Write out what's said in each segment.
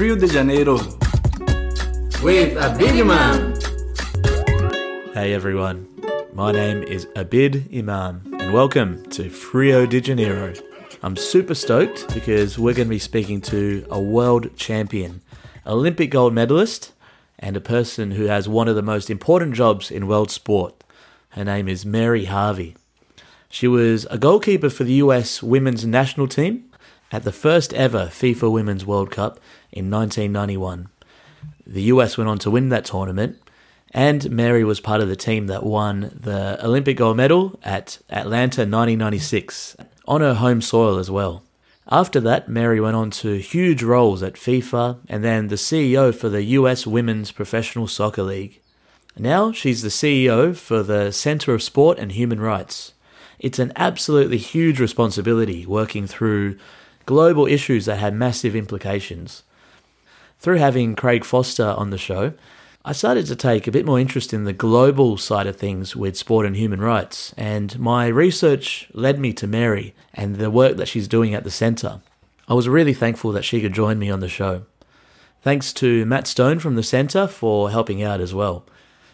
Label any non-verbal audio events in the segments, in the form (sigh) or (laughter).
Rio de Janeiro with Abid Imam. Hey everyone, my name is Abid Imam, and welcome to Rio de Janeiro. I'm super stoked because we're going to be speaking to a world champion, Olympic gold medalist, and a person who has one of the most important jobs in world sport. Her name is Mary Harvey. She was a goalkeeper for the US women's national team at the first ever FIFA Women's World Cup in 1991. The US went on to win that tournament, and Mary was part of the team that won the Olympic gold medal at Atlanta 1996 on her home soil as well. After that, Mary went on to huge roles at FIFA and then the CEO for the US Women's Professional Soccer League. Now she's the CEO for the Center of Sport and Human Rights. It's an absolutely huge responsibility working through global issues that had massive implications. Through having Craig Foster on the show, I started to take a bit more interest in the global side of things with sport and human rights, and my research led me to Mary and the work that she's doing at the centre. I was really thankful that she could join me on the show. Thanks to Matt Stone from the centre for helping out as well.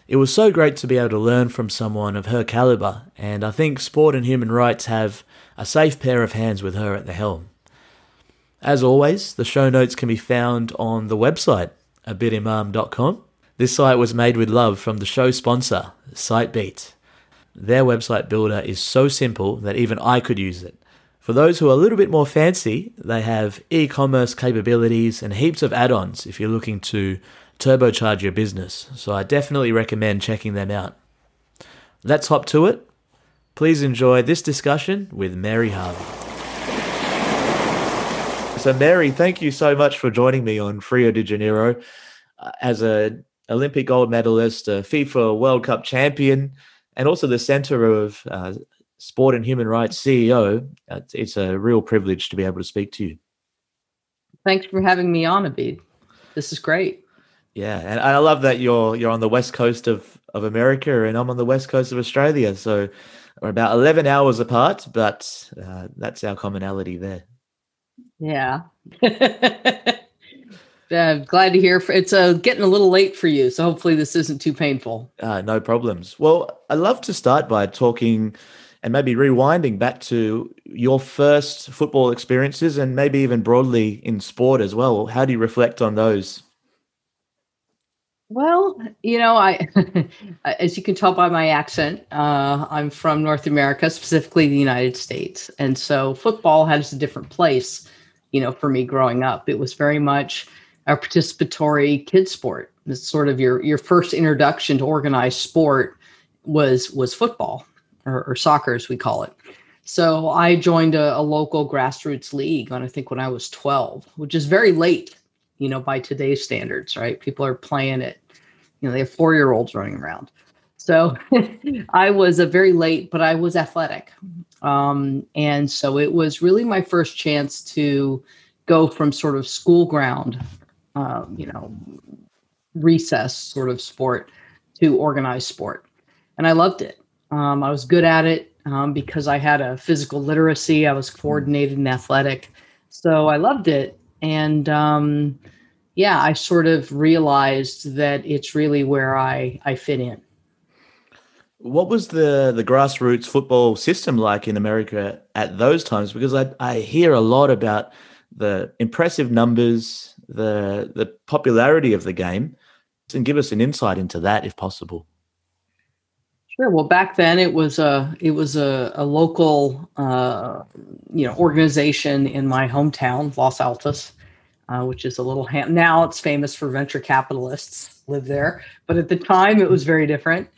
It was so great to be able to learn from someone of her caliber, and I think sport and human rights have a safe pair of hands with her at the helm. As always, the show notes can be found on the website, abidimam.com. This site was made with love from the show sponsor, SiteBeat. Their website builder is so simple that even I could use it. For those who are a little bit more fancy, they have e commerce capabilities and heaps of add ons if you're looking to turbocharge your business. So I definitely recommend checking them out. Let's hop to it. Please enjoy this discussion with Mary Harvey. So, Mary, thank you so much for joining me on Rio de Janeiro. Uh, as an Olympic gold medalist, a FIFA World Cup champion, and also the Center of uh, Sport and Human Rights CEO, uh, it's a real privilege to be able to speak to you. Thanks for having me on, Abid. This is great. Yeah, and I love that you're you're on the west coast of of America, and I'm on the west coast of Australia. So we're about eleven hours apart, but uh, that's our commonality there. Yeah. (laughs) uh, glad to hear. It's uh, getting a little late for you, so hopefully this isn't too painful. Uh, no problems. Well, I'd love to start by talking and maybe rewinding back to your first football experiences and maybe even broadly in sport as well. How do you reflect on those? Well, you know, I, (laughs) as you can tell by my accent, uh, I'm from North America, specifically the United States, and so football has a different place, you know, for me growing up. It was very much a participatory kid sport. It's sort of your your first introduction to organized sport was was football or, or soccer, as we call it. So I joined a, a local grassroots league, and I think when I was 12, which is very late you know, by today's standards, right? People are playing it, you know, they have four year olds running around. So (laughs) I was a very late, but I was athletic. Um, and so it was really my first chance to go from sort of school ground, um, you know, recess sort of sport to organized sport. And I loved it. Um, I was good at it um, because I had a physical literacy, I was coordinated and athletic. So I loved it and um, yeah, I sort of realized that it's really where I I fit in. What was the the grassroots football system like in America at those times? Because I I hear a lot about the impressive numbers, the the popularity of the game, and give us an insight into that if possible. Sure. Well, back then it was a it was a, a local uh, you know organization in my hometown, Los Altos, uh, which is a little ham- now it's famous for venture capitalists live there, but at the time it was very different.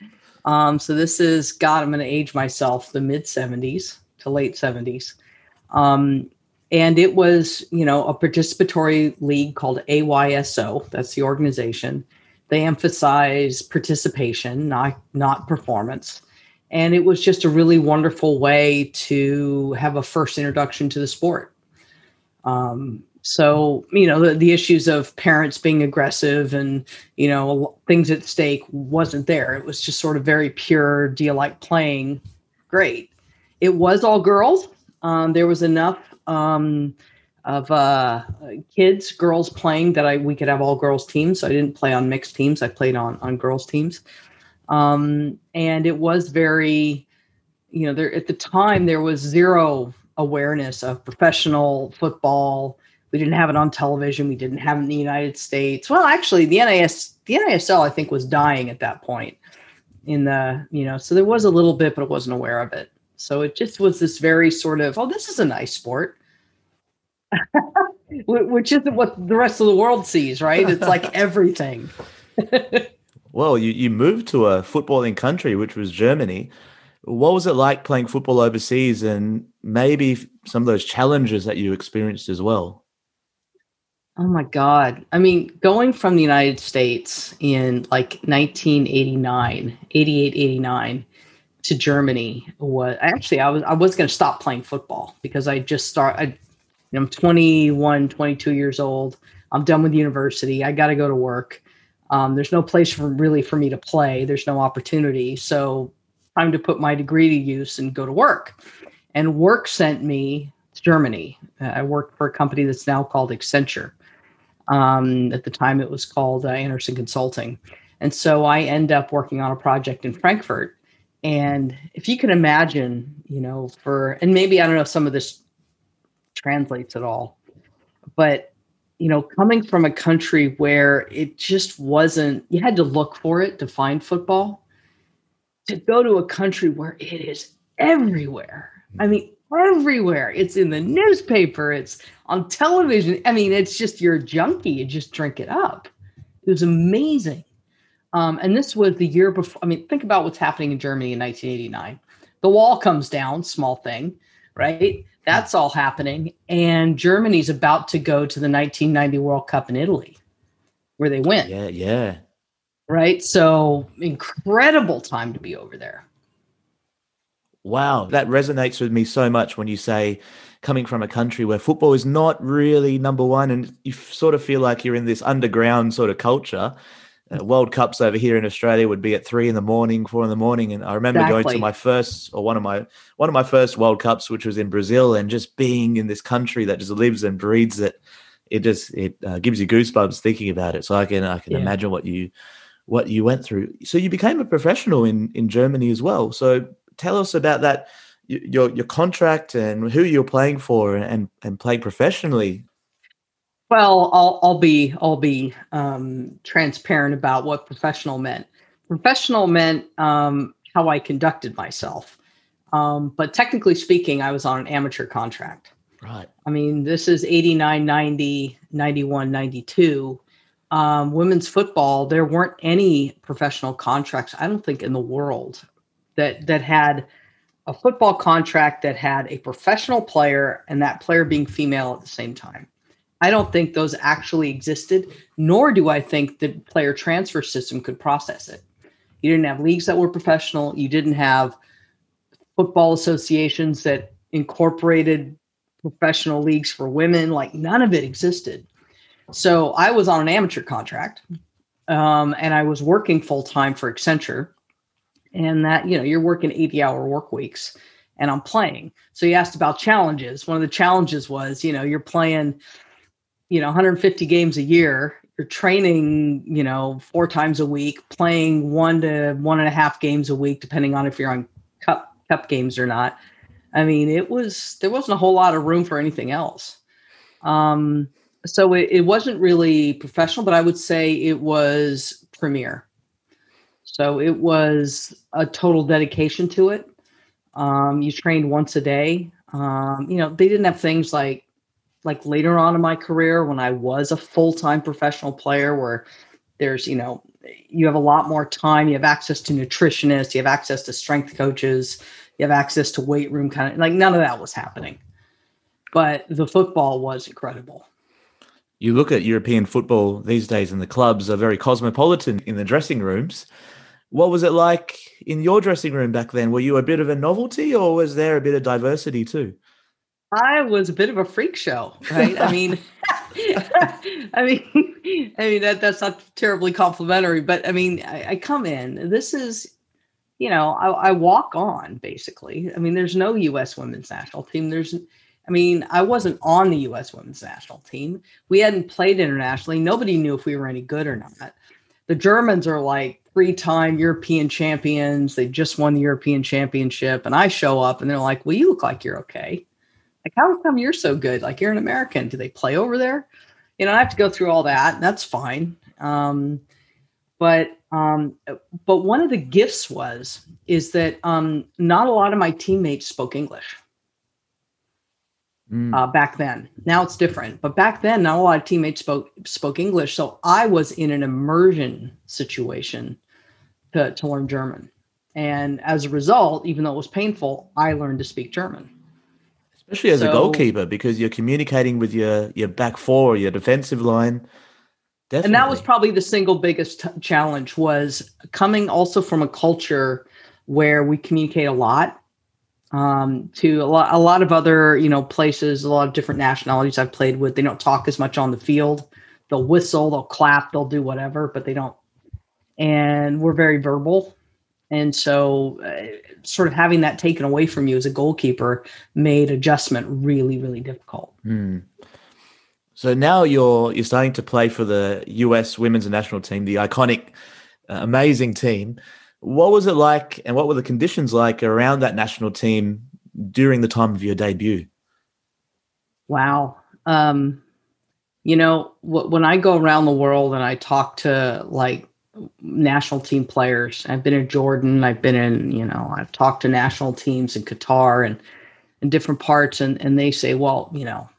Um, so this is God, I'm going to age myself, the mid 70s to late 70s. Um, and it was, you know, a participatory league called AYSO. That's the organization they emphasize participation, not not performance. And it was just a really wonderful way to have a first introduction to the sport. Um, so, you know, the, the issues of parents being aggressive and, you know, things at stake wasn't there. It was just sort of very pure. Do you like playing? Great. It was all girls. Um, there was enough um, of uh, kids, girls playing that I we could have all girls teams. So I didn't play on mixed teams. I played on on girls teams, um, and it was very, you know, there at the time there was zero awareness of professional football. We didn't have it on television. We didn't have it in the United States. Well, actually, the NIS the NASL I think was dying at that point. In the you know, so there was a little bit, but I wasn't aware of it. So it just was this very sort of, oh, this is a nice sport (laughs) which isn't what the rest of the world sees, right? It's like (laughs) everything. (laughs) well, you, you moved to a footballing country, which was Germany. What was it like playing football overseas and maybe some of those challenges that you experienced as well? Oh my God. I mean, going from the United States in like 1989, 88, 89 to Germany was actually, I was, I was going to stop playing football because I just start, I I'm 21, 22 years old. I'm done with university. I got to go to work. Um, there's no place for really for me to play. There's no opportunity. So time to put my degree to use and go to work. And work sent me to Germany. Uh, I worked for a company that's now called Accenture. Um, at the time, it was called uh, Andersen Consulting. And so I end up working on a project in Frankfurt. And if you can imagine, you know, for, and maybe I don't know if some of this translates at all. But you know, coming from a country where it just wasn't, you had to look for it to find football, to go to a country where it is everywhere. I mean, everywhere. It's in the newspaper, it's on television. I mean, it's just you're a junkie, you just drink it up. It was amazing. Um, and this was the year before. I mean, think about what's happening in Germany in 1989. The wall comes down, small thing, right? That's all happening. And Germany's about to go to the 1990 World Cup in Italy, where they win. Yeah, yeah. Right. So incredible time to be over there. Wow. That resonates with me so much when you say coming from a country where football is not really number one and you sort of feel like you're in this underground sort of culture uh, World Cups over here in Australia would be at three in the morning, four in the morning, and I remember exactly. going to my first or one of my one of my first World Cups, which was in Brazil, and just being in this country that just lives and breathes it. It just it uh, gives you goosebumps thinking about it. So I can I can yeah. imagine what you what you went through. So you became a professional in in Germany as well. So tell us about that your your contract and who you're playing for and and playing professionally well, I'll I'll be I'll be um, transparent about what professional meant. Professional meant um, how I conducted myself, um, but technically speaking, I was on an amateur contract. Right. I mean, this is 89, 90, 91, 92. Um, women's football, there weren't any professional contracts, I don't think, in the world that that had a football contract that had a professional player and that player being female at the same time. I don't think those actually existed, nor do I think the player transfer system could process it. You didn't have leagues that were professional. You didn't have football associations that incorporated professional leagues for women. Like none of it existed. So I was on an amateur contract um, and I was working full time for Accenture. And that, you know, you're working 80 hour work weeks and I'm playing. So you asked about challenges. One of the challenges was, you know, you're playing you know 150 games a year you're training you know four times a week playing one to one and a half games a week depending on if you're on cup cup games or not i mean it was there wasn't a whole lot of room for anything else um, so it, it wasn't really professional but i would say it was premier so it was a total dedication to it um, you trained once a day um, you know they didn't have things like like later on in my career when I was a full time professional player, where there's, you know, you have a lot more time, you have access to nutritionists, you have access to strength coaches, you have access to weight room kind of like none of that was happening. But the football was incredible. You look at European football these days, and the clubs are very cosmopolitan in the dressing rooms. What was it like in your dressing room back then? Were you a bit of a novelty, or was there a bit of diversity too? I was a bit of a freak show, right? I mean, (laughs) (laughs) I mean, I mean that that's not terribly complimentary, but I mean, I, I come in. This is, you know, I, I, walk on basically. I mean, there's no U.S. women's national team. There's I mean, I wasn't on the U.S. women's national team. We hadn't played internationally. Nobody knew if we were any good or not. The Germans are like three time European champions. They just won the European championship. And I show up and they're like, well, you look like you're okay. Like, how come you're so good? Like, you're an American. Do they play over there? You know, I have to go through all that. And that's fine. Um, but um, but one of the gifts was is that um, not a lot of my teammates spoke English mm. uh, back then. Now it's different, but back then, not a lot of teammates spoke spoke English. So I was in an immersion situation to, to learn German, and as a result, even though it was painful, I learned to speak German. Especially as so, a goalkeeper, because you're communicating with your your back four, your defensive line. Definitely. And that was probably the single biggest t- challenge was coming also from a culture where we communicate a lot um, to a lot, a lot of other you know places, a lot of different nationalities I've played with. They don't talk as much on the field. They'll whistle, they'll clap, they'll do whatever, but they don't. And we're very verbal, and so uh, sort of having that taken away from you as a goalkeeper made adjustment really, really difficult. Mm. So now you're you're starting to play for the U.S. women's national team, the iconic, uh, amazing team. What was it like, and what were the conditions like around that national team during the time of your debut? Wow. Um, you know, w- when I go around the world and I talk to like national team players, I've been in Jordan, I've been in, you know, I've talked to national teams in Qatar and in different parts, and and they say, well, you know,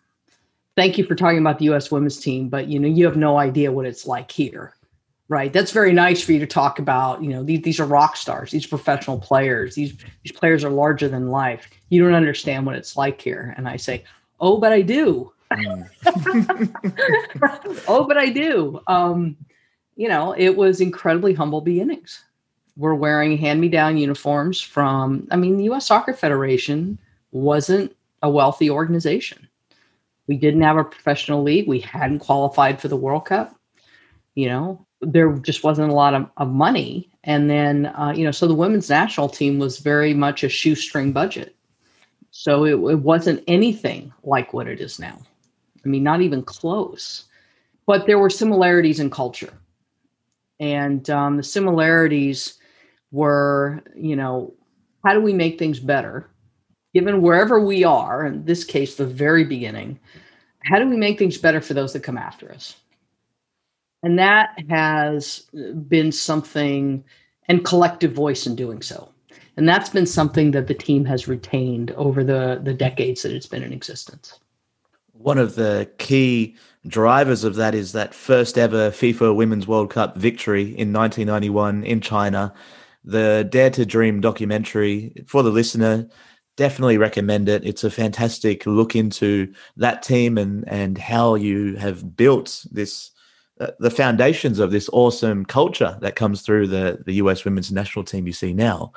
thank you for talking about the U.S. women's team, but you know, you have no idea what it's like here. Right? That's very nice for you to talk about you know these, these are rock stars these professional players these these players are larger than life. You don't understand what it's like here. And i say oh but i do. Mm. (laughs) oh but i do. Um, you know it was incredibly humble beginnings we're wearing hand-me-down uniforms from i mean the us soccer federation wasn't a wealthy organization we didn't have a professional league we hadn't qualified for the world cup you know there just wasn't a lot of, of money. And then, uh, you know, so the women's national team was very much a shoestring budget. So it, it wasn't anything like what it is now. I mean, not even close. But there were similarities in culture. And um, the similarities were, you know, how do we make things better? Given wherever we are, in this case, the very beginning, how do we make things better for those that come after us? And that has been something, and collective voice in doing so. And that's been something that the team has retained over the, the decades that it's been in existence. One of the key drivers of that is that first ever FIFA Women's World Cup victory in 1991 in China. The Dare to Dream documentary for the listener, definitely recommend it. It's a fantastic look into that team and and how you have built this uh, the foundations of this awesome culture that comes through the the US women's national team you see now.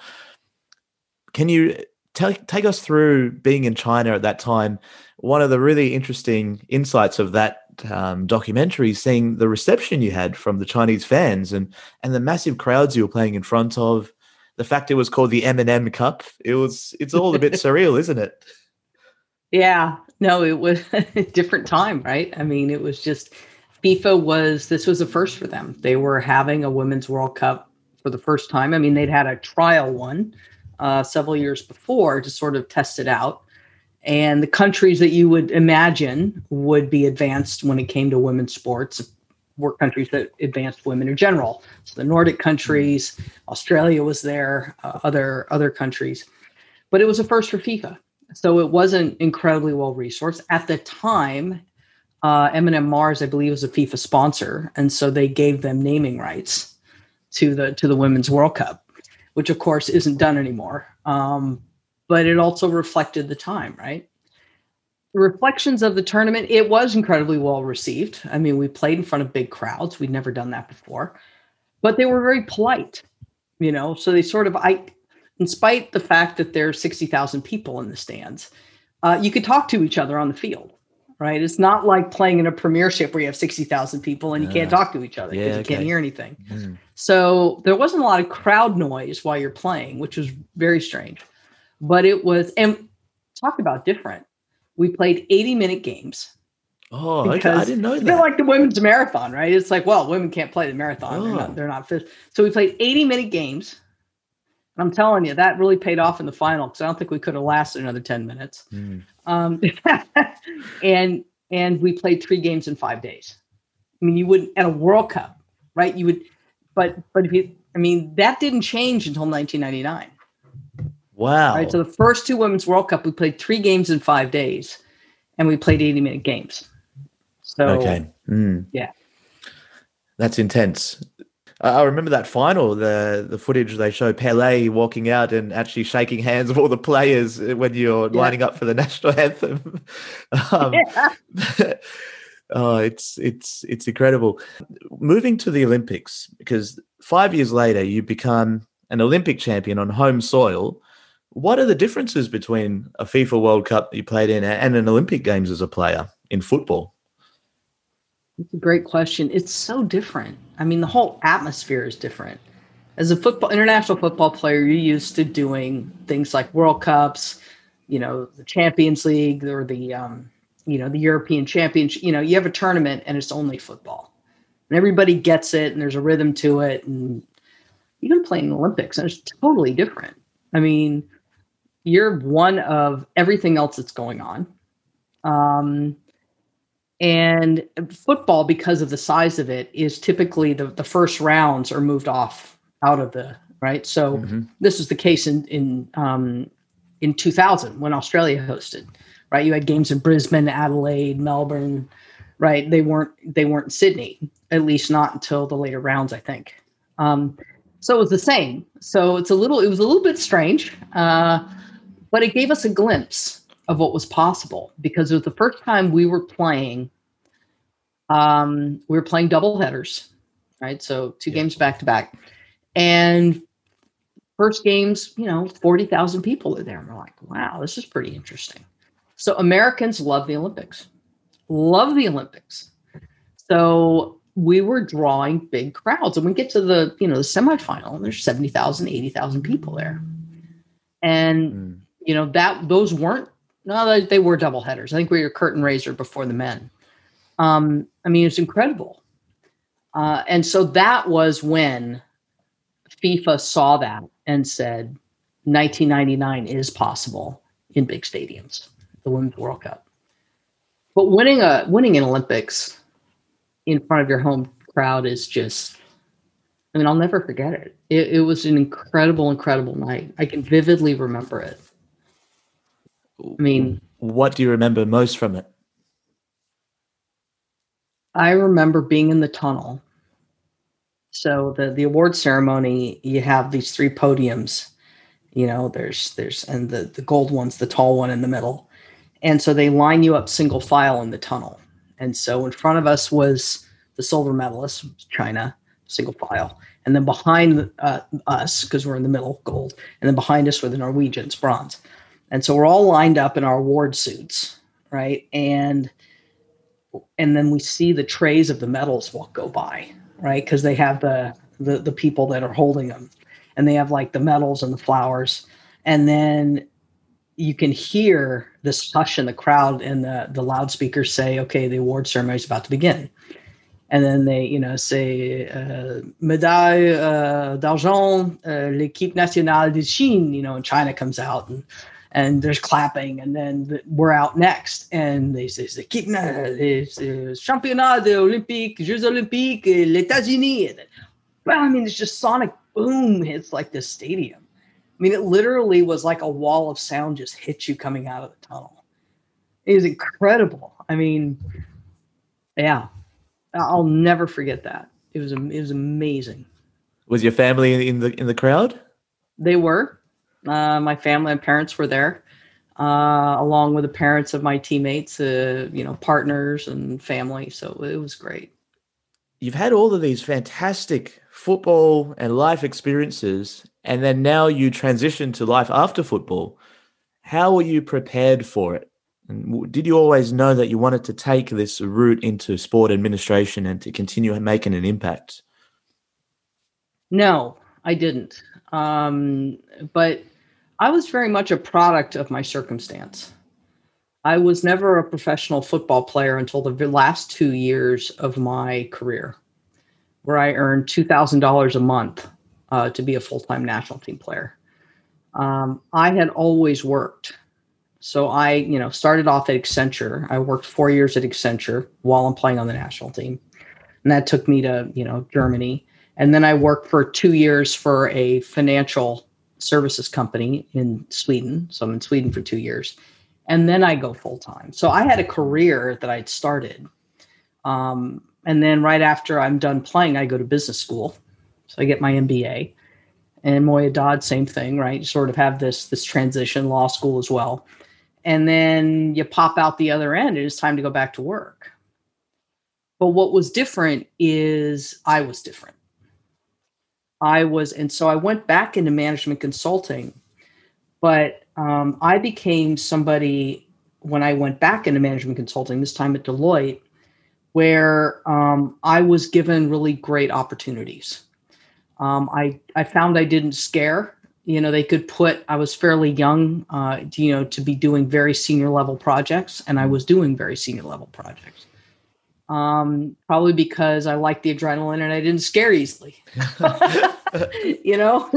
Can you tell, take us through being in China at that time? One of the really interesting insights of that um, documentary, seeing the reception you had from the Chinese fans and and the massive crowds you were playing in front of. The fact it was called the M&M Cup, it was it's all a bit (laughs) surreal, isn't it? Yeah, no, it was (laughs) a different time, right? I mean, it was just FIFA was this was a first for them. They were having a women's World Cup for the first time. I mean, they'd had a trial one uh, several years before to sort of test it out. And the countries that you would imagine would be advanced when it came to women's sports were countries that advanced women in general. So the Nordic countries, Australia was there, uh, other other countries, but it was a first for FIFA. So it wasn't incredibly well resourced at the time uh, Mars, I believe, was a FIFA sponsor, and so they gave them naming rights to the to the Women's World Cup, which of course isn't done anymore. Um, but it also reflected the time, right? The reflections of the tournament, it was incredibly well received. I mean, we played in front of big crowds. We'd never done that before, but they were very polite, you know. So they sort of, I, in spite the fact that there there's sixty thousand people in the stands, uh, you could talk to each other on the field right? It's not like playing in a premiership where you have 60,000 people and you can't talk to each other because yeah, you okay. can't hear anything. Mm. So there wasn't a lot of crowd noise while you're playing, which was very strange. But it was, and talk about different. we played 80 minute games. Oh, okay. I didn't know It's a bit that. like the women's marathon, right? It's like, well, women can't play the marathon. They're Oh. not, they're not fit. So we played 80 minute games. And I'm telling you, that really paid off in the final because I don't think we could have lasted another 10 minutes. Mm. Um, (laughs) and and we played three games in five days. I mean, you wouldn't at a World Cup, right? You would, but but if you, I mean, that didn't change until 1999, Wow. right? So the first two Women's World Cup, we played three games in five days, and we played 80 minute games. So okay. Mm. yeah. That's intense. I remember that final, the the footage they show Pele walking out and actually shaking hands with all the players when you're Yeah. lining up for the (laughs) national anthem. um, (laughs) oh, it's it's it's incredible. Moving to the Olympics because five years later you become an Olympic champion on home soil. What are the differences between a FIFA World Cup that you played in and an Olympic Games as a player in football? It's a great question. It's so different. I mean, the whole atmosphere is different. As a football international football player, you're used to doing things like World Cups, you know, the Champions League or the um, you know, the European Championship. You know, you have a tournament and it's only football. And everybody gets it and there's a rhythm to it. And you even playing the Olympics, and it's totally different. I mean, you're one of everything else that's going on. Um, and football, because of the size of it, is typically the, the first rounds are moved off out of the right. So Mhm. this was the case in in um, in 2000 when Australia hosted. Right, you had games in Brisbane, Adelaide, Melbourne. Right, they weren't they weren't Sydney, at least not until the later rounds, I think. Um, so it was the same. So it's a little it was a little bit strange, uh, but it gave us a glimpse of what was possible because it was the first time we were playing. Um, we were playing double headers, right? So two Yeah. games back to back, and first games, you know, forty thousand people are there, and we're like, wow, this is pretty interesting. So Americans love the Olympics, love the Olympics. So we were drawing big crowds, and we get to the you know the semifinal, and there's 70,000, 80,000 people there, and Mm. You know that those weren't no they, they were double headers i think we were curtain raiser before the men. Um i mean it's incredible. Uh and so that was when fifa saw that and said 1999 is possible in big stadiums the women's world cup. But winning a winning an olympics in front of your home crowd is just i mean i'll never forget it. It, it was an incredible incredible night. I can vividly remember it I mean, What do you remember most from it? I remember being in the tunnel. So the the award ceremony, you have these three podiums. You know, there's there's and the the gold one's the tall one in the middle, and so they line you up single file in the tunnel. And so in front of us was the silver medalist, China, single file, and then behind uh, us because we're in the middle, gold, and then behind us were the Norwegians, bronze. And so we're all lined up in our ward suits, right? And and then we see the trays of the medals walk go by, right? Because they have the, the the people that are holding them, and they have like the medals and the flowers, and then you can hear this hush in the crowd, and the the loudspeakers say, "Okay, the award ceremony is about to begin." And then they, you know, say uh, médaille uh, d'argent, uh, l'équipe nationale de Chine, you know, and China comes out and and there's clapping, and then we're out next, and they say the l'équipe na- is uh, championnat de olympique, Jeux olympiques, les États-Unis. Well, I mean, it's just sonic boom hits like this stadium. I mean, it literally was like a wall of sound just hit you coming out of the tunnel. It was incredible. I mean, yeah, I'll never forget that. It was it was amazing. Was your family in the in the crowd? They were. Uh, my family and parents were there, uh, along with the parents of my teammates, uh, you know, partners and family. So it was great. You've had all of these fantastic football and life experiences, and then now you transition to life after football. How were you prepared for it? And did you always know that you wanted to take this route into sport administration and to continue making an impact? No, I didn't. Um, but I was very much a product of my circumstance. I was never a professional football player until the last two years of my career, where I earned two thousand dollars a month uh, to be a full time national team player. Um, I had always worked, so I, you know, started off at Accenture. I worked four years at Accenture while I'm playing on the national team, and that took me to, you know, Germany. And then I worked for two years for a financial services company in Sweden. So I'm in Sweden for two years and then I go full time. So I had a career that I'd started. Um, and then right after I'm done playing, I go to business school. So I get my MBA. And Moya Dodd, same thing, right? You sort of have this this transition, law school as well. And then you pop out the other end, and it's time to go back to work. But what was different is I was different. I was, and so I went back into management consulting, but um, I became somebody when I went back into management consulting, this time at Deloitte, where um, I was given really great opportunities. Um, I I found I didn't scare. You know, they could put. I was fairly young, uh, you know, to be doing very senior level projects, and I was doing very senior level projects. Um, probably because I liked the adrenaline and I didn't scare easily. (laughs) (laughs) you know,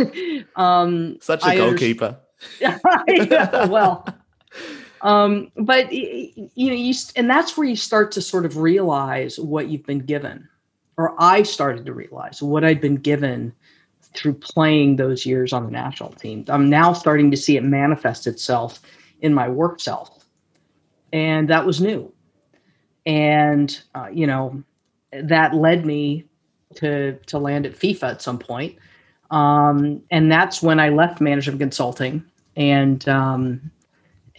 um, such a goalkeeper. (laughs) well, um, but you know, you and that's where you start to sort of realize what you've been given, or I started to realize what I'd been given through playing those years on the national team. I'm now starting to see it manifest itself in my work self, and that was new. And uh, you know, that led me to to land at FIFA at some point. Um, and that's when I left management consulting and um,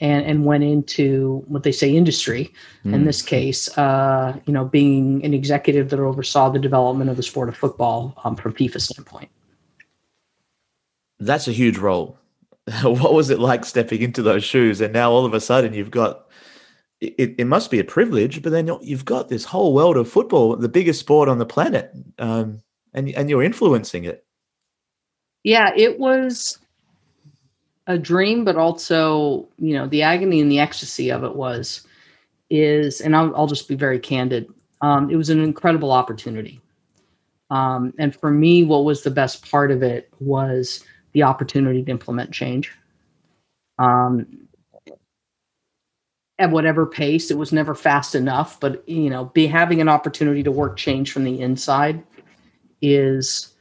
and and went into what they say industry. Mm. In hmm. this case, uh, you know, being an executive that oversaw the development of the sport of football um, from FIFA standpoint. That's a huge role. (laughs) what was it like stepping into those shoes? And now all of a sudden you've got it, it must be a privilege, but then you've got this whole world of football, the biggest sport on the planet, um, and and you're influencing it. Yeah, it was a dream, but also, you know, the agony and the ecstasy of it was, is, and I'll, I'll just be very candid. Um, it was an incredible opportunity. Um, and for me, what was the best part of it was the opportunity to implement change. Um, at whatever pace, it was never fast enough, but you know, be having an opportunity to work change from the inside is,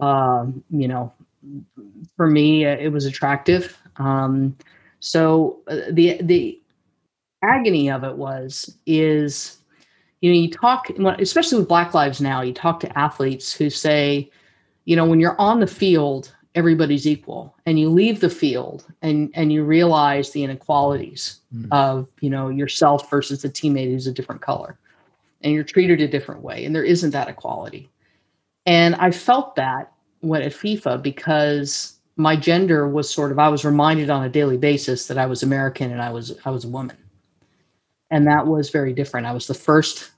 um, you know, for me, uh, it was attractive. Um, so uh, the the agony of it was is you know you talk especially with black lives now you talk to athletes who say you know when you're on the field everybody's equal and you leave the field and and you realize the inequalities mm. of you know yourself versus a teammate who's a different color and you're treated a different way and there isn't that equality and i felt that when at FIFA because my gender was sort of I was reminded on a daily basis that I was American and I was I was a woman. And that was very different. I was the first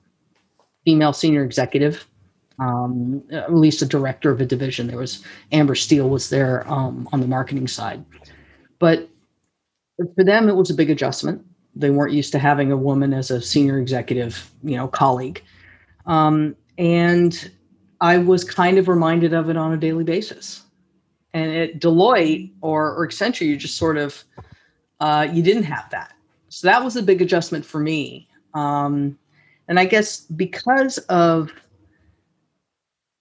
female senior executive, um, at least a director of a division. There was Amber Steele was there um, on the marketing side, but for them it was a big adjustment. They weren't used to having a woman as a senior executive, you know, colleague, um, and I was kind of reminded of it on a daily basis. And at Deloitte or, or Accenture, you just sort of uh, you didn't have that. So that was a big adjustment for me. Um, and I guess because of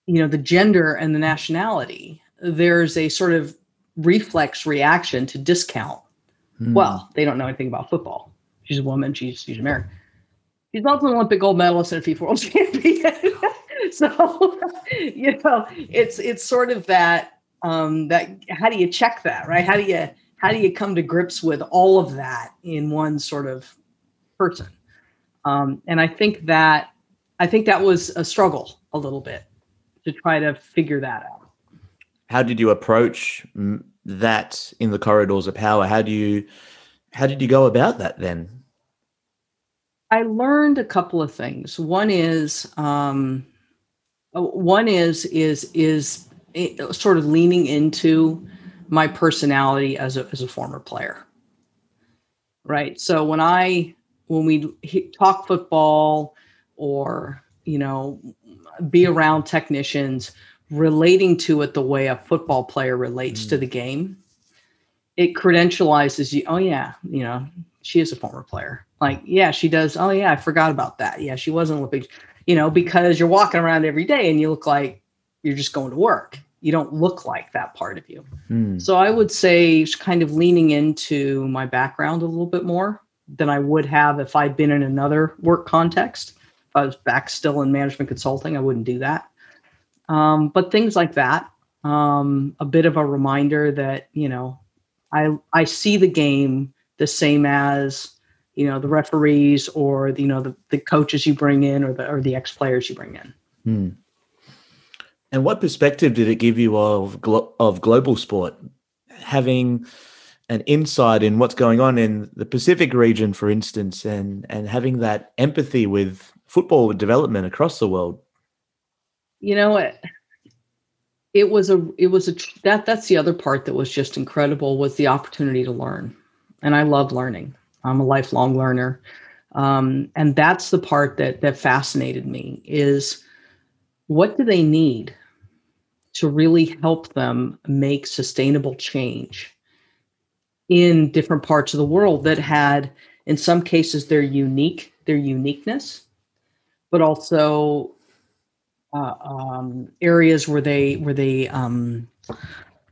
you know the gender and the nationality, there's a sort of reflex reaction to discount. Hmm. Well, they don't know anything about football. She's a woman. She's she's American. She's also an Olympic gold medalist and a FIFA World (laughs) Champion. (laughs) so (laughs) you know it's it's sort of that um that how do you check that right how do you how do you come to grips with all of that in one sort of person um and i think that i think that was a struggle a little bit to try to figure that out how did you approach that in the corridors of power how do you how did you go about that then I learned a couple of things. One is um, uh, one is is is sort of leaning into my personality as a as a former player right? So when I when we talk football or you know be around technicians relating to it the way a football player relates mm. to the game it credentializes you oh yeah you know she is a former player. Like yeah she does oh yeah i forgot about that. Yeah she wasn't olympic you know because you're walking around every day and you look like you're just going to work. You don't look like that part of you. Mm. so i would say kind of leaning into my background a little bit more than i would have if i'd been in another work context i was back still in management consulting i wouldn't do that um, but things like that um, a bit of a reminder that you know i i see the game the same as you know the referees or you know the, the coaches you bring in or the or the ex players you bring in. Hmm. And what perspective did it give you of glo- of global sport, having an insight in what's going on in the Pacific region, for instance, and and having that empathy with football development across the world? You know, it, it was a it was a that that's the other part that was just incredible was the opportunity to learn and I love learning. I'm a lifelong learner. Um, and that's the part that that fascinated me is what do they need to really help them make sustainable change in different parts of the world that had in some cases their unique their uniqueness but also uh, um, areas where they where they um,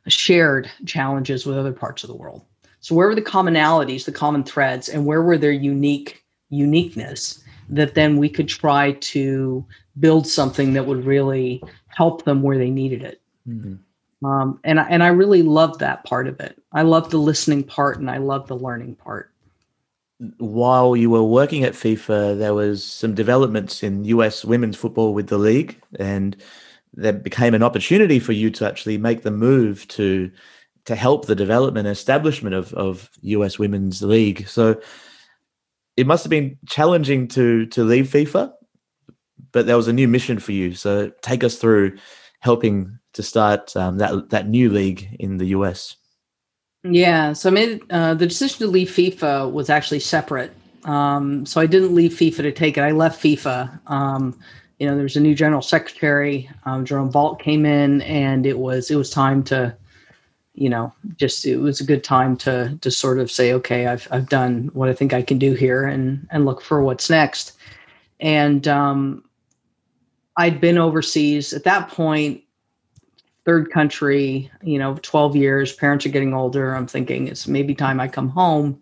shared challenges with other parts of the world so where were the commonalities, the common threads, and where were their unique uniqueness that then we could try to build something that would really help them where they needed it. Mm-hmm. Um, and and I really loved that part of it. I love the listening part, and I love the learning part. While you were working at FIFA, there was some developments in US women's football with the league, and there became an opportunity for you to actually make the move to to help the development and establishment of, of US Women's League. So it must have been challenging to to leave FIFA, but there was a new mission for you. So take us through helping to start um, that that new league in the US. Yeah, so I made uh, the decision to leave FIFA was actually separate. Um, so I didn't leave FIFA to take it. I left FIFA. Um, you know, there was a new general secretary. Um, Jerome Valcke came in, and it was it was time to you know, just it was a good time to to sort of say, okay, I've I've done what I think I can do here, and and look for what's next. And um, I'd been overseas at that point, third country, you know, twelve years. Parents are getting older. I'm thinking it's maybe time I come home.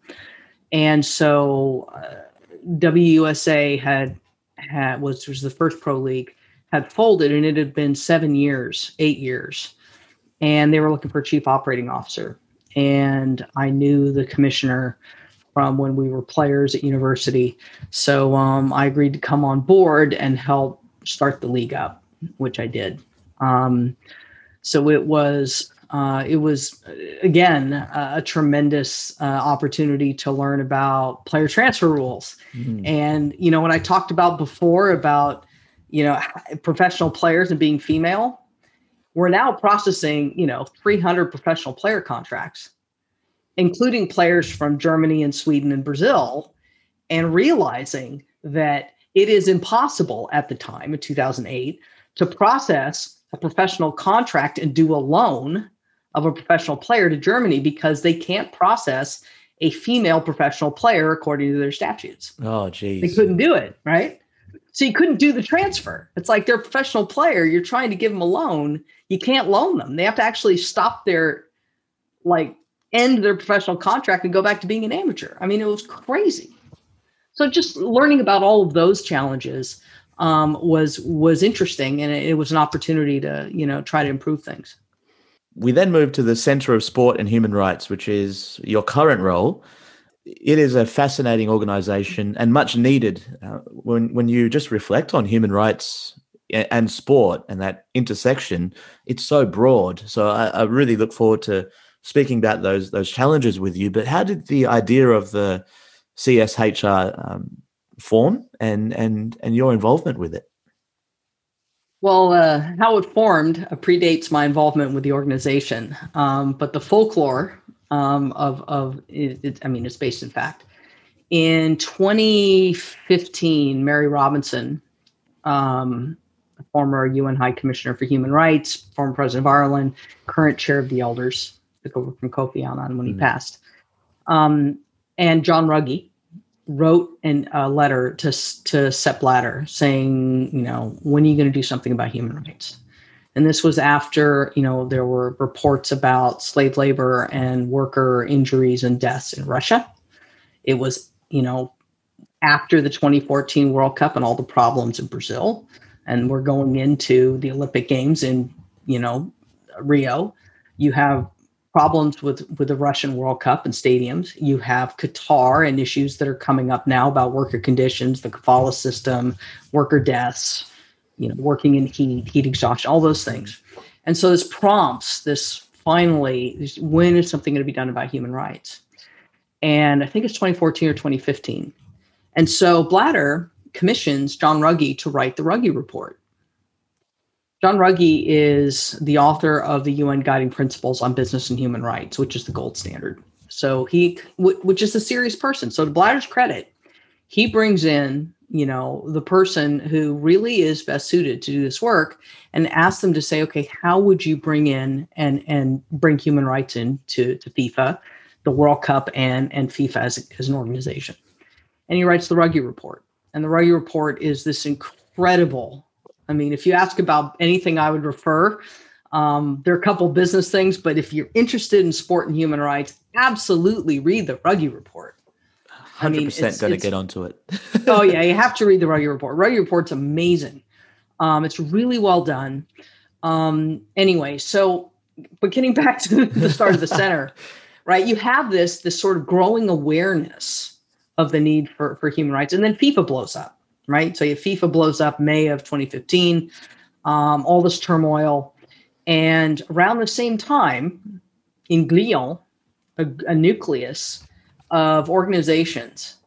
And so, uh, WUSA had had was was the first pro league had folded, and it had been seven years, eight years and they were looking for a chief operating officer. And I knew the commissioner from when we were players at university. So um, I agreed to come on board and help start the league up, which I did. Um, so it was uh, it was again a, a tremendous uh, opportunity to learn about player transfer rules. Mm-hmm. And you know when I talked about before about you know professional players and being female, we're now processing, you know, 300 professional player contracts, including players from Germany and Sweden and Brazil, and realizing that it is impossible at the time in 2008 to process a professional contract and do a loan of a professional player to Germany because they can't process a female professional player according to their statutes. Oh, geez. They couldn't do it, right? So you couldn't do the transfer. It's like they're a professional player. You're trying to give them a loan. You can't loan them. They have to actually stop their, like, end their professional contract and go back to being an amateur. I mean, it was crazy. So just learning about all of those challenges um, was was interesting, and it, it was an opportunity to you know try to improve things. We then moved to the Center of Sport and Human Rights, which is your current role. It is a fascinating organization and much needed uh, when when you just reflect on human rights and sport and that intersection it's so broad. So I, I, really look forward to speaking about those those challenges with you. But how did the idea of the cshr um, form and and and your involvement with it? Well, uh, how it formed uh, predates my involvement with the organization, um, but the folklore um, of of it, it, I mean, it's based in fact, In 2015, Mary Robinson, um, former UN High Commissioner for Human Rights, former President of Ireland, current chair of the Elders, took over from Kofi Annan when he mm. passed, um, and John Ruggie wrote a uh, letter to to Sepp Blatter saying, you know, when are you going to do something about human rights? And this was after, you know, there were reports about slave labor and worker injuries and deaths in Russia. It was, you know, after the 2014 World Cup and all the problems in Brazil. And we're going into the Olympic Games in, you know, Rio. You have problems with with the Russian World Cup and stadiums. You have Qatar and issues that are coming up now about worker conditions, the kafala system, worker deaths, you know, working in heat, heat exhaustion, all those things. And so this prompts this finally, when is something going to be done about human rights? And I think it's 2014 or 2015. And so Blatter commissions John Ruggie to write the Ruggie report. John Ruggie is the author of the UN Guiding Principles on Business and Human Rights, which is the gold standard. So he, which is a serious person. So to Blatter's credit, he brings in you know the person who really is best suited to do this work and ask them to say okay how would you bring in and and bring human rights into to fifa the world cup and and fifa as, as an organization and he writes the ruggie report and the ruggie report is this incredible i mean if you ask about anything i would refer um, there are a couple business things but if you're interested in sport and human rights absolutely read the ruggie report Hundred percent going to get onto it. (laughs) oh yeah, you have to read the Ruggie report. Ruggie report's amazing. Um, it's really well done. Um, anyway, so but getting back to the start of the center, (laughs) right? You have this this sort of growing awareness of the need for for human rights, and then FIFA blows up, right? So FIFA blows up May of 2015. Um, all this turmoil, and around the same time, in Glion, a, a nucleus of organizations,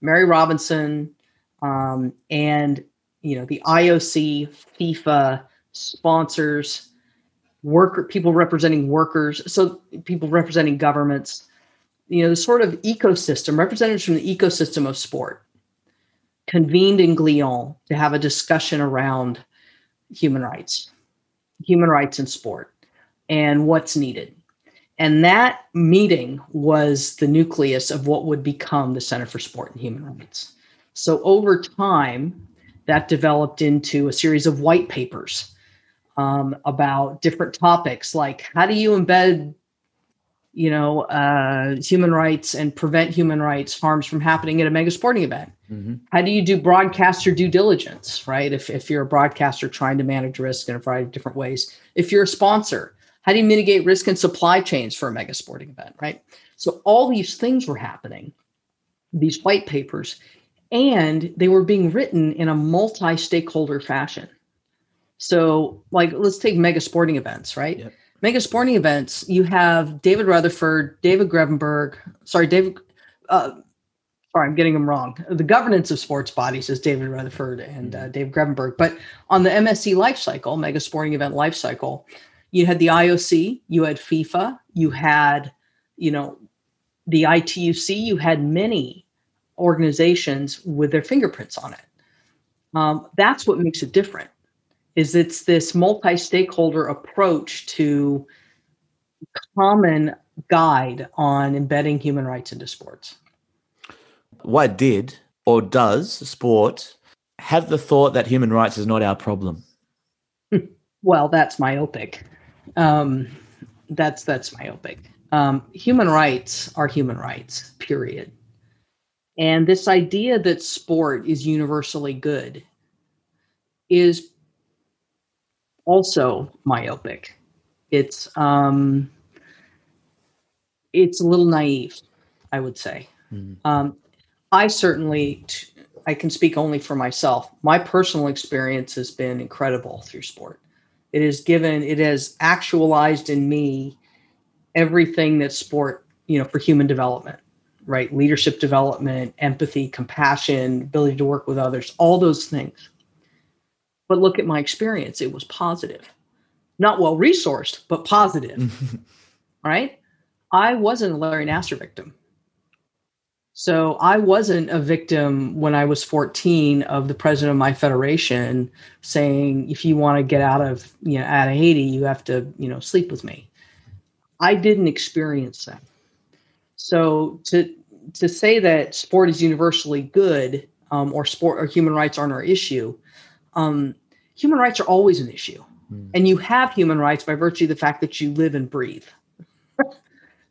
Mary Robinson, um, and you know the IOC, FIFA sponsors, worker people representing workers, so people representing governments. You know the sort of ecosystem, representatives from the ecosystem of sport, convened in Glion to have a discussion around human rights, human rights in sport, and what's needed. And that meeting was the nucleus of what would become the Center for Sport and Human Rights. So over time, that developed into a series of white papers um, about different topics like how do you embed you know uh, human rights and prevent human rights harms from happening at a mega sporting event mm-hmm. how do you do broadcaster due diligence right if, if you're a broadcaster trying to manage risk in a variety of different ways if you're a sponsor how do you mitigate risk in supply chains for a mega sporting event, right? So all these things were happening, these white papers, and they were being written in a multi-stakeholder fashion. So, like, let's take mega sporting events, right? Yep. Mega sporting events, you have David Rutherford, David Grevemberg, sorry, David, uh, sorry, I'm getting them wrong. The governance of sports bodies is David Rutherford and uh, mm-hmm. Grevemberg. But on the MSE life cycle, mega sporting event life cycle, you had the IOC, you had FIFA, you had, you know, the ITUC, you had many organizations with their fingerprints on it. Um, that's what makes it different. Is it's this multi-stakeholder approach to common guide on embedding human rights into sports. Why did or does sport have the thought that human rights is not our problem? (laughs) well, that's myopic. Um, that's that's myopic. Um, human rights are human rights. Period. And this idea that sport is universally good is also myopic. It's um, it's a little naive, I would say. Mm-hmm. Um, I certainly, I can speak only for myself. My personal experience has been incredible through sport. It has given, it has actualized in me everything that sport, you know, for human development, right? Leadership development, empathy, compassion, ability to work with others, all those things. But look at my experience, it was positive. Not well resourced, but positive. (laughs) right? I wasn't a Larry Nassar victim. So I wasn't a victim when I was 14 of the president of my federation saying, if you want to get out of, you know, out of Haiti, you have to, you know, sleep with me. I didn't experience that. So to to say that sport is universally good um, or sport or human rights aren't our issue, um, human rights are always an issue. Mm. And you have human rights by virtue of the fact that you live and breathe. (laughs)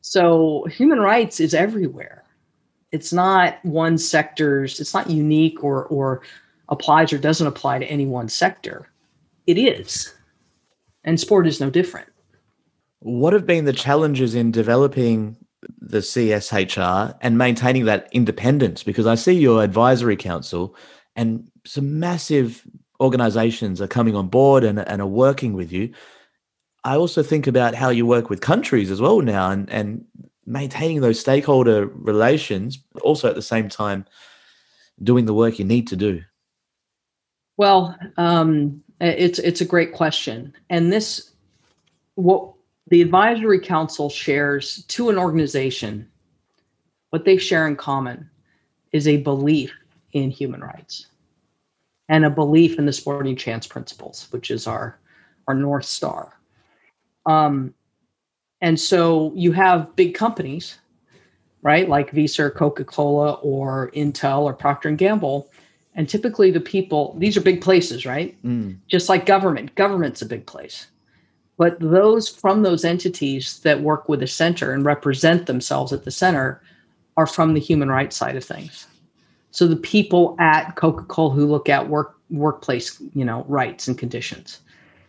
so human rights is everywhere. It's not one sector's, it's not unique or or applies or doesn't apply to any one sector. It is. And sport is no different. What have been the challenges in developing the CSHR and maintaining that independence? Because I see your advisory council and some massive organizations are coming on board and, and are working with you. I also think about how you work with countries as well now and, and maintaining those stakeholder relations, but also at the same time doing the work you need to do. Well, um, it's it's a great question, and this what the advisory council shares to an organization. What they share in common is a belief in human rights and a belief in the sporting chance principles, which is our our north star. Um, and so you have big companies, right, like Visa or Coca-Cola or Intel or Procter and Gamble, and typically the people these are big places, right? Mm. Just like government, government's a big place. But those from those entities that work with the center and represent themselves at the center are from the human rights side of things. So the people at Coca-Cola who look at work workplace, you know, rights and conditions.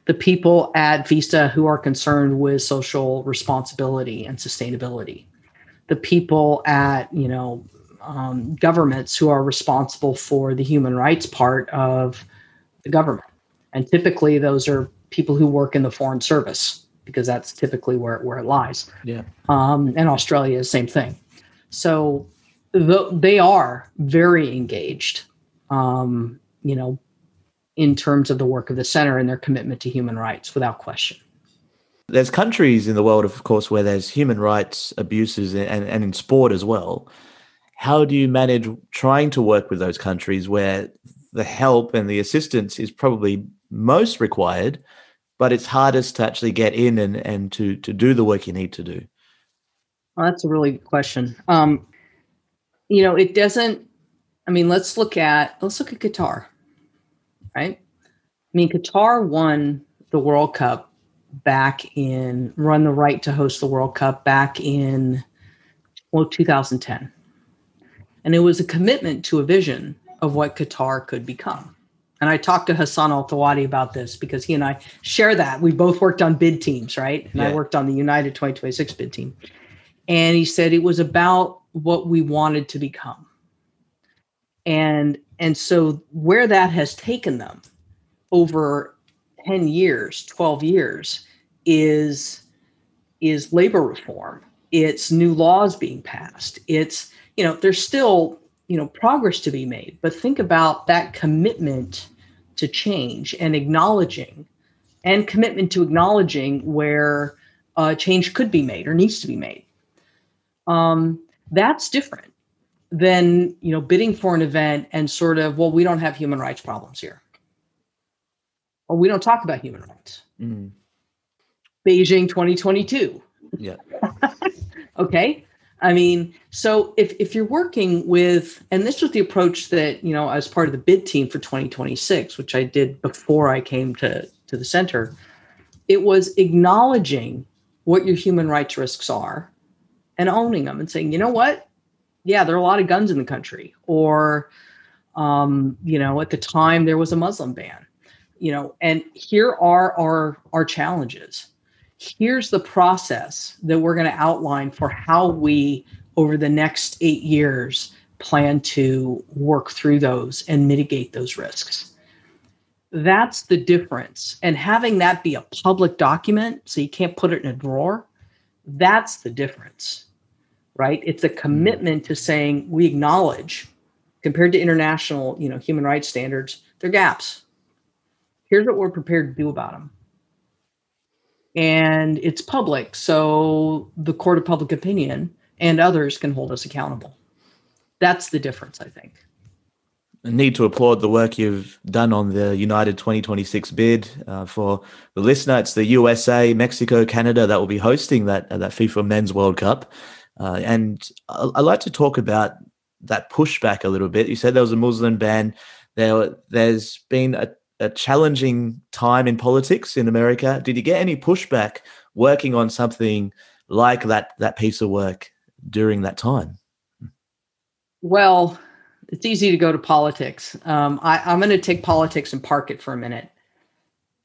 The people at Visa who are concerned with social responsibility and sustainability. The people at, you know, um, governments who are responsible for the human rights part of the government. And typically those are people who work in the foreign service because that's typically where, where it lies. Yeah. Um, and Australia is the same thing. So the, they are very engaged, um, you know, in terms of the work of the center and their commitment to human rights, without question. There's countries in the world, of course, where there's human rights abuses and, and in sport as well. How do you manage trying to work with those countries where the help and the assistance is probably most required, but it's hardest to actually get in and, and to, to do the work you need to do? Well, that's a really good question. Um, you know, it doesn't. I mean, let's look at let's look at Qatar, right? I mean, Qatar won the World Cup back in run the right to host the World Cup back in well 2010, and it was a commitment to a vision of what Qatar could become. And I talked to Hassan Al Thawadi about this because he and I share that. We both worked on bid teams, right? And yeah. I worked on the United 2026 bid team. And he said it was about what we wanted to become and and so where that has taken them over 10 years 12 years is is labor reform. It's new laws being passed. It's you know there's still you know progress to be made but think about that commitment to change and acknowledging and commitment to acknowledging where uh, change could be made or needs to be made. Um, that's different than you know bidding for an event and sort of well we don't have human rights problems here. Or we don't talk about human rights. Mm. beijing 2022 yeah. (laughs) Okay? I mean so if, if you're working with and this was the approach that you know as part of the bid team for 2026 which i did before i came to to the center it was acknowledging what your human rights risks are and owning them and saying, you know what? Yeah, there are a lot of guns in the country. Or, um, you know, at the time there was a Muslim ban. You know, and here are our our challenges. Here's the process that we're going to outline for how we, over the next eight years, plan to work through those and mitigate those risks. That's the difference. And having that be a public document, so you can't put it in a drawer, that's the difference right? It's a hmm. commitment to saying we acknowledge, compared to international, you know, human rights standards, there are gaps. Here's what we're prepared to do about them. And it's public, so the court of public opinion and others can hold us accountable. that's the difference, I think. I need to applaud the work you've done on the United 2026 bid. Uh, for the listener, it's the USA, Mexico, Canada that will be hosting that uh, that FIFA Men's World Cup. Uh, and I, I like to talk about that pushback a little bit. You said there was a Muslim ban. There, there's been a, a challenging time in politics in America. Did you get any pushback working on something like that that piece of work during that time? Well, it's easy to go to politics. Um, I, I'm going to take politics and park it for a minute.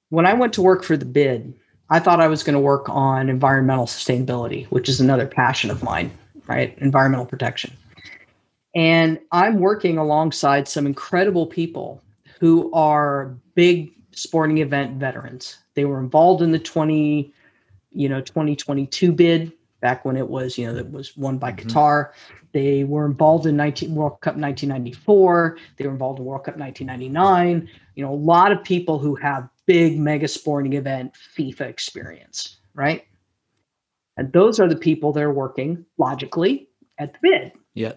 When I went to work for the bid, I thought I was going to work on environmental sustainability, which is another passion of mine, right? Environmental protection. And I'm working alongside some incredible people who are big sporting event veterans. They were involved in the 20, you know, 2022 bid back when it was, you know, that was won by mm-hmm. Qatar. They were involved in 19 World Cup 1994. They were involved in World Cup 1999. You know, a lot of people who have big mega sporting event FIFA experience, right? And those are the people that are working logically at the bid. Yeah.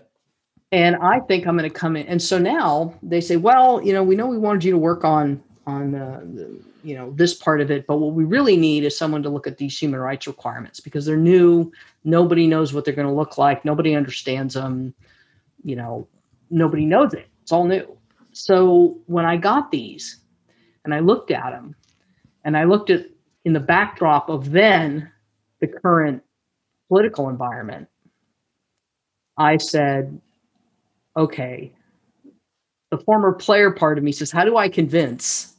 And I think I'm going to come in. And so now they say, well, you know, we know we wanted you to work on on the, the, you know this part of it, but what we really need is someone to look at these human rights requirements because they're new. Nobody knows what they're going to look like. Nobody understands them. You know, nobody knows it. It's all new. So when I got these, and I looked at them, and I looked at in the backdrop of then the current political environment, I said, okay, the former player part of me says, how do I convince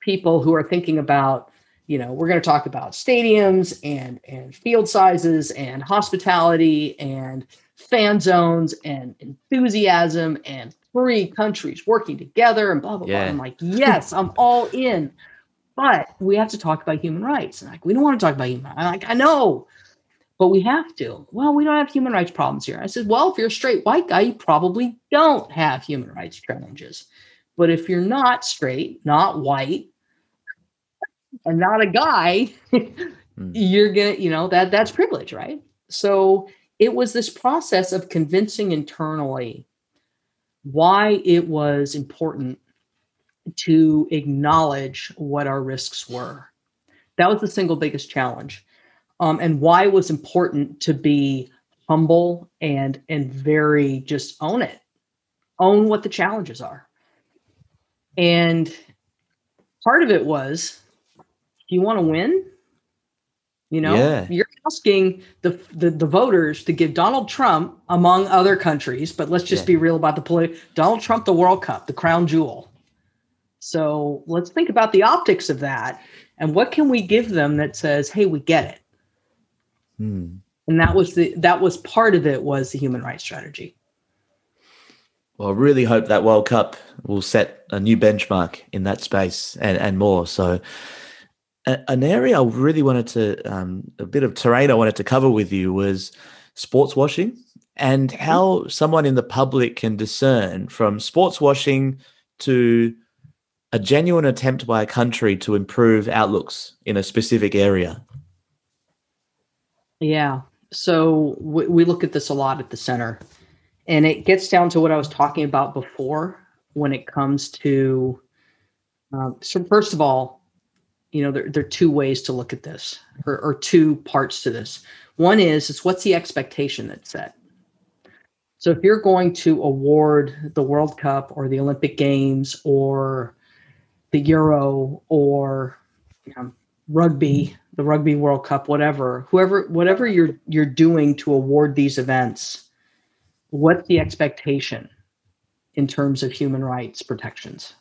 people who are thinking about, you know, we're going to talk about stadiums and and field sizes and hospitality and fan zones and enthusiasm and three countries working together and blah blah yeah. blah. I'm like, yes, I'm (laughs) all in. But we have to talk about human rights. And like, we don't want to talk about human rights. I'm like, I know but we have to. Well, we don't have human rights problems here. I said, well, if you're a straight white guy, you probably don't have human rights challenges. But if you're not straight, not white, and not a guy, (laughs) mm. you're gonna, you know, that that's privilege, right? So it was this process of convincing internally why it was important to acknowledge what our risks were. That was the single biggest challenge um, and why it was important to be humble and and very just own it own what the challenges are and part of it was do you want to win you know yeah. you're asking the, the, the voters to give donald trump among other countries but let's just yeah. be real about the political donald trump the world cup the crown jewel so let's think about the optics of that and what can we give them that says hey we get it Hmm. And that was the that was part of it was the human rights strategy. Well, I really hope that World Cup will set a new benchmark in that space and, and more. So, an area I really wanted to, um, a bit of terrain I wanted to cover with you was sports washing and how someone in the public can discern from sports washing to a genuine attempt by a country to improve outlooks in a specific area. Yeah. So we, we look at this a lot at the center, and it gets down to what I was talking about before when it comes to. Um, so first of all, you know there, there are two ways to look at this, or, or two parts to this. One is is what's the expectation that's set. So if you're going to award the World Cup or the Olympic Games or the Euro or you know, rugby the Rugby World Cup, whatever, whoever, whatever you're you're doing to award these events, what's the expectation in terms of human rights protections,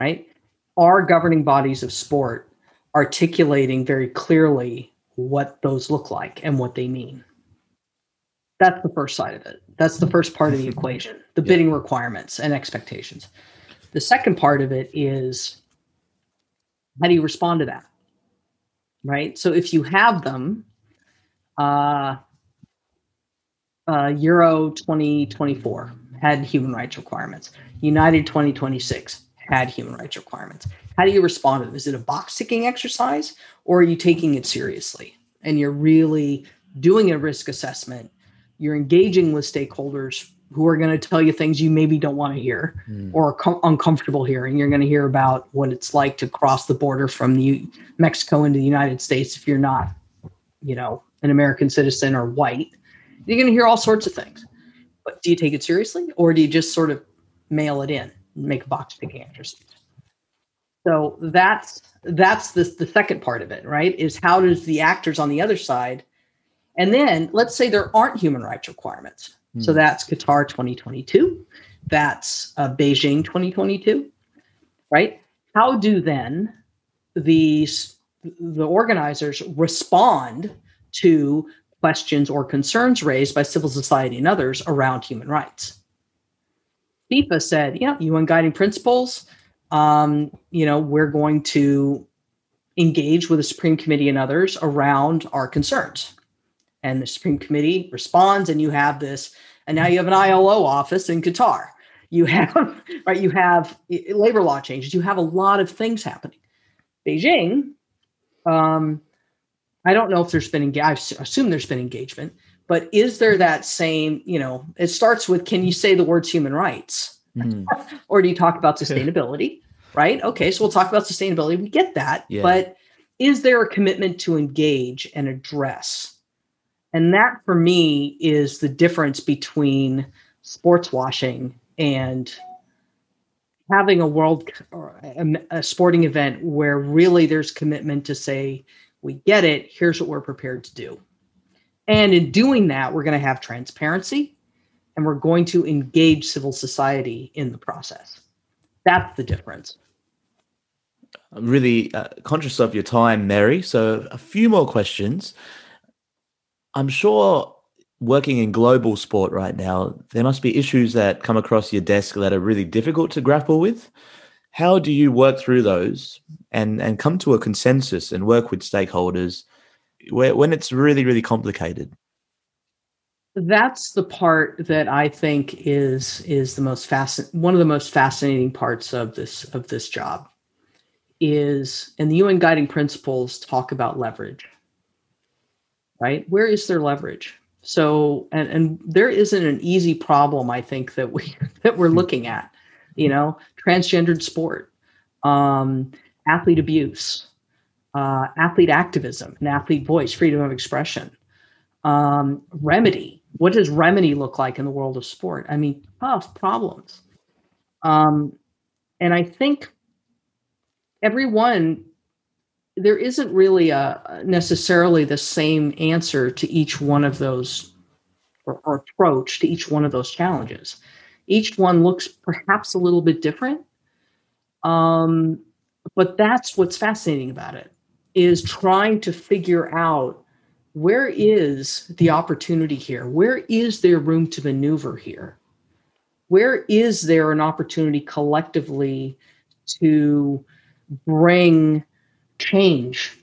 right? Are governing bodies of sport articulating very clearly what those look like and what they mean? That's the first side of it. That's the first part of the (laughs) equation, the yeah. bidding requirements and expectations. The second part of it is how do you respond to that? right? So if you have them, uh, uh, Euro 2024 had human rights requirements. United 2026 had human rights requirements. How do you respond to them? Is it a box ticking exercise or are you taking it seriously and you're really doing a risk assessment? You're engaging with stakeholders who are going to tell you things you maybe don't want to hear Mm. or com- uncomfortable hearing. You're going to hear about what it's like to cross the border from the Mexico into the United States if you're not, you know, an American citizen or white. You're going to hear all sorts of things. But do you take it seriously or do you just sort of mail it in make a box picking exercise? So that's that's the the second part of it, right? Is how does the actors on the other side, and then let's say there aren't human rights requirements. So Hmm. that's Qatar 2022. That's uh, Beijing 2022, right? How do then these the organizers respond to questions or concerns raised by civil society and others around human rights? FIFA said, yeah, UN guiding principles. Um, you know, we're going to engage with the Supreme Committee and others around our concerns. And the Supreme Committee responds, and you have this, and now you have an ILO office in Qatar. You have, (laughs) right, you have eh, labor law changes, you have a lot of things happening. Beijing, um, I don't know if there's been, enga- I assume there's been engagement, but is there that same, you know, it starts with can you say the words human rights? Mm. (laughs) or do you talk about sustainability? right. Okay. So we'll talk about sustainability. We get that. Yeah. But is there a commitment to engage and address? And that for me is the difference between sports washing and having a world or a, a sporting event where really there's commitment to say, we get it, here's what we're prepared to do. And in doing that, we're going to have transparency and we're going to engage civil society in the process. That's the difference. I'm really uh, conscious of your time, Mary. So, a few more questions. I'm sure working in global sport right now, there must be issues that come across your desk that are really difficult to grapple with. How do you work through those and, and come to a consensus and work with stakeholders when it's really, really complicated? That's the part that I think is is the most fascinating one of the most fascinating parts of this of this job is and the UN guiding principles talk about leverage. Right? Where is their leverage? So and and there isn't an easy problem I think that we (laughs) that we're looking at. You know, transgendered sport, um, athlete abuse, uh, athlete activism, and athlete voice, freedom of expression, um, remedy. What does remedy look like in the world of sport? I mean, tough problems. Um, and I think everyone there isn't really a necessarily the same answer to each one of those or, or approach to each one of those challenges each one looks perhaps a little bit different um, but that's what's fascinating about it is trying to figure out where is the opportunity here? Where is there room to maneuver here? Where is there an opportunity collectively to bring change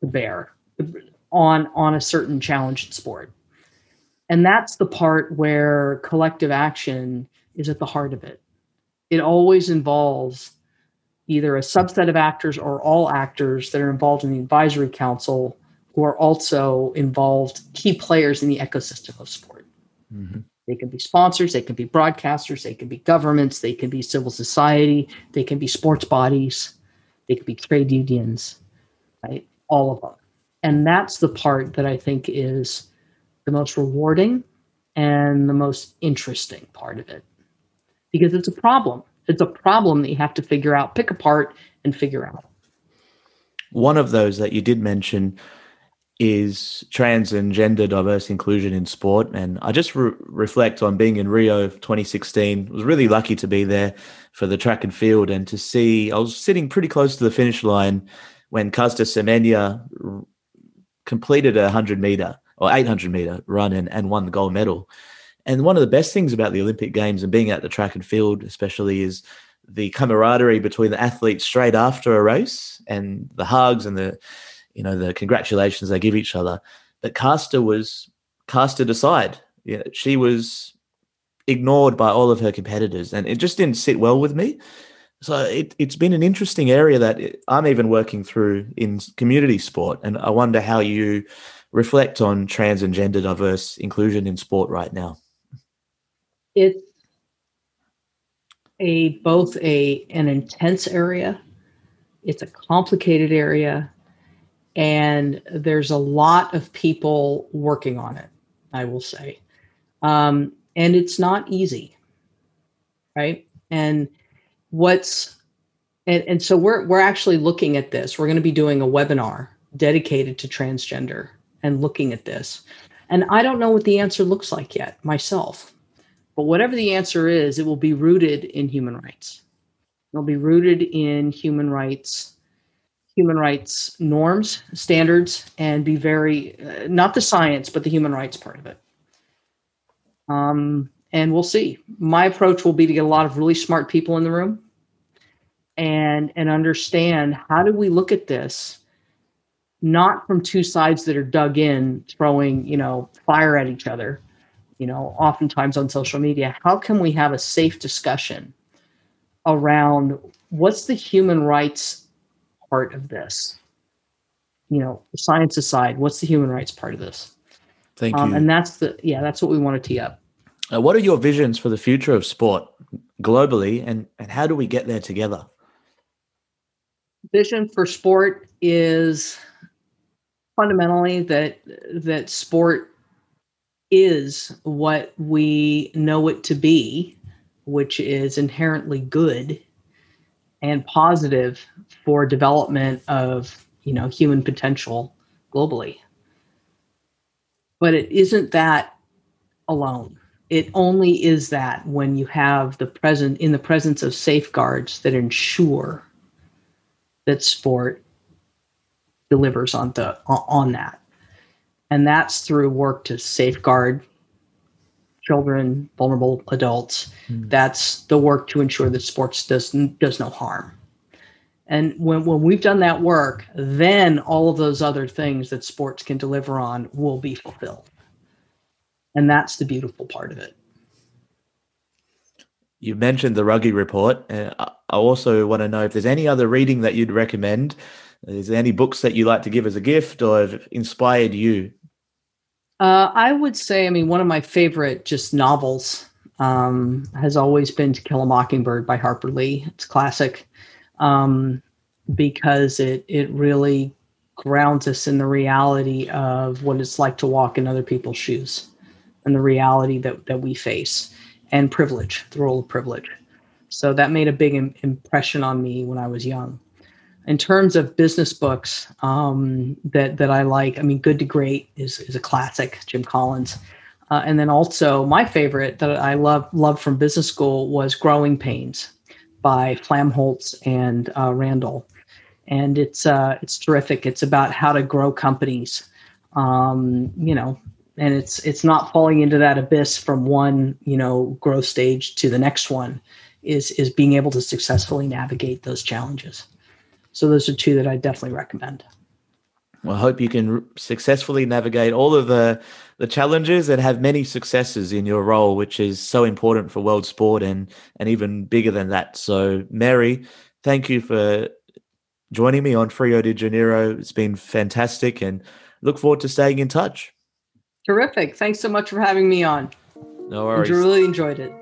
to bear on on a certain challenge in sport? And that's the part where collective action is at the heart of it. It always involves either a subset of actors or all actors that are involved in the advisory council who are also involved key players in the ecosystem of sport. Mm-hmm. They can be sponsors they can be broadcasters they can be governments they can be civil society they can be sports bodies they could be trade unions right? All of them. And that's the part that i think is the most rewarding and the most interesting part of it. Because it's a problem it's a problem that you have to figure out pick apart and figure out One of those that you did mention is trans and gender diverse inclusion in sport. And I just re- reflect on being in Rio 2016. I was really lucky to be there for the track and field and to see, I was sitting pretty close to the finish line when Caster Semenya r- completed a 100 meter or 800 meter run and, and won the gold medal. And one of the best things about the Olympic Games and being at the track and field, especially, is the camaraderie between the athletes straight after a race and the hugs and the you know the congratulations they give each other. But Caster was casted aside you know, she was ignored by all of her competitors and it just didn't sit well with me. So it, it's been an interesting area that i'm even working through in community sport. And i wonder how you reflect on trans and gender diverse inclusion in sport right now It's a both a an intense area, it's a complicated area, and there's a lot of people working on it. I will say, um, and it's not easy, right? And what's and, and so we're we're actually looking at this. We're going to be doing a webinar dedicated to transgender and looking at this. And I don't know what the answer looks like yet myself. But whatever the answer is, it will be rooted in human rights. It'll be rooted in human rights, human rights norms, standards, and be very uh, not the science, but the human rights part of it. Um, and we'll see. My approach will be to get a lot of really smart people in the room and and understand how do we look at this not from two sides that are dug in throwing you know fire at each other you know oftentimes on social media how can we have a safe discussion around what's the human rights part of this? You know science aside what's the human rights part of this? Thank um, you. and that's the yeah that's what we want to tee up. Uh, what are your visions for the future of sport globally and and how do we get there together? Vision for sport is fundamentally that that sport is what we know it to be, which is inherently good and positive for development of you know human potential globally. But it isn't that alone. It only is that when you have the present in the presence of safeguards that ensure that sport delivers on the on that and that's through work to safeguard children vulnerable adults mm. that's the work to ensure that sports does does no harm and when, when we've done that work then all of those other things that sports can deliver on will be fulfilled and that's the beautiful part of it you mentioned the Ruggie Report. Uh, I also want to know if there's any other reading that you'd recommend. Is there any books that you like to give as a gift or have inspired you? Uh, I would say, I mean, one of my favorite just novels um, has always been To Kill a Mockingbird by Harper Lee. It's classic um, because it it really grounds us in the reality of what it's like to walk in other people's shoes and the reality that that we face and privilege, the role of privilege. So that made a big Im- impression on me when I was young. In terms of business books um, that that I like, I mean, Good to Great is is a classic, Jim Collins. Uh, and then also my favorite that I love loved from business school was Growing Pains by Flamholtz and uh, Randle, and it's uh, it's terrific. It's about how to grow companies, um, you know, and it's it's not falling into that abyss from one you know growth stage to the next one is is being able to successfully navigate those challenges so those are two that i definitely recommend well, I hope you can successfully navigate all of the the challenges and have many successes in your role, which is so important for world sport and and even bigger than that. So, Mary, thank you for joining me on Frio de Janeiro. It's been fantastic, and look forward to staying in touch. Terrific. Thanks so much for having me on. No worries. I really enjoyed it.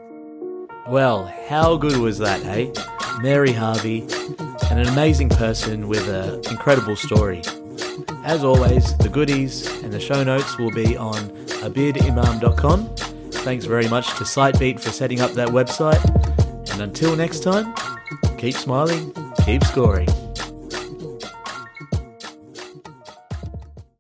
Well, how good was that, hey? Mary Harvey, and an amazing person with an incredible story. As always, the goodies and the show notes will be on abidimam.com. Thanks very much to Sitebeat for setting up that website. And until next time, keep smiling, keep scoring.